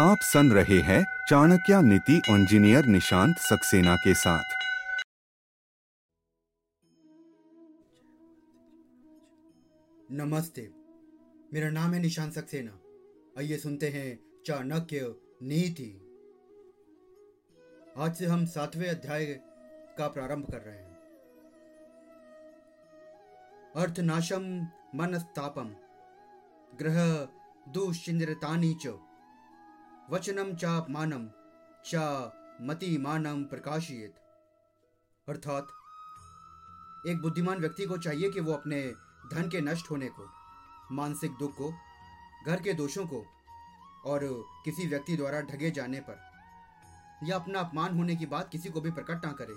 आप सुन रहे हैं चाणक्य नीति इंजीनियर निशांत सक्सेना के साथ। नमस्ते, मेरा नाम है निशांत सक्सेना। आइए सुनते हैं चाणक्य नीति। आज से हम सातवें अध्याय का प्रारंभ कर रहे हैं। अर्थनाशम मनस्तापम, ग्रह दुश्चिंद्रतानी च। वचनम चापमानम चा मति मानम प्रकाशित अर्थात, एक बुद्धिमान व्यक्ति को चाहिए कि वो अपने धन के नष्ट होने को, मानसिक दुख को, घर के दोषों को और किसी व्यक्ति द्वारा ढगे जाने पर या अपना अपमान होने की बात किसी को भी प्रकट ना करे।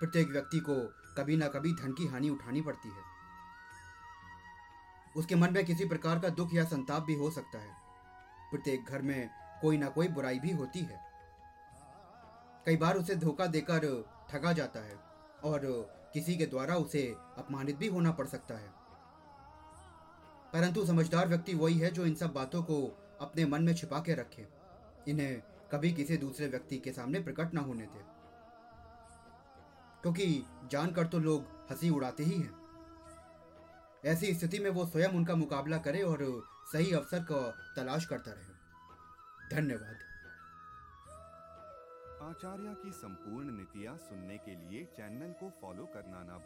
प्रत्येक व्यक्ति को कभी ना कभी धन की हानि उठानी पड़ती है। उसके मन में किसी प्रकार का दुख या संताप भी हो सकता है। प्रत्येक घर में कोई ना कोई बुराई भी होती है। कई बार उसे धोखा देकर ठगा जाता है और किसी के द्वारा उसे अपमानित भी होना पड़ सकता है। परंतु समझदार व्यक्ति वही है जो इन सब बातों को अपने मन में छिपा के रखे। इन्हें कभी किसी दूसरे व्यक्ति के सामने प्रकट ना होने दे। क्योंकि जानकर तो लोग हँसी उड़ाते ही हैं। ऐसी स्थिति में वो स्वयं उनका मुकाबला करे और सही अवसर को तलाश करता रहे। धन्यवाद। आचार्य की संपूर्ण नीतियाँ सुनने के लिए चैनल को फॉलो करना ना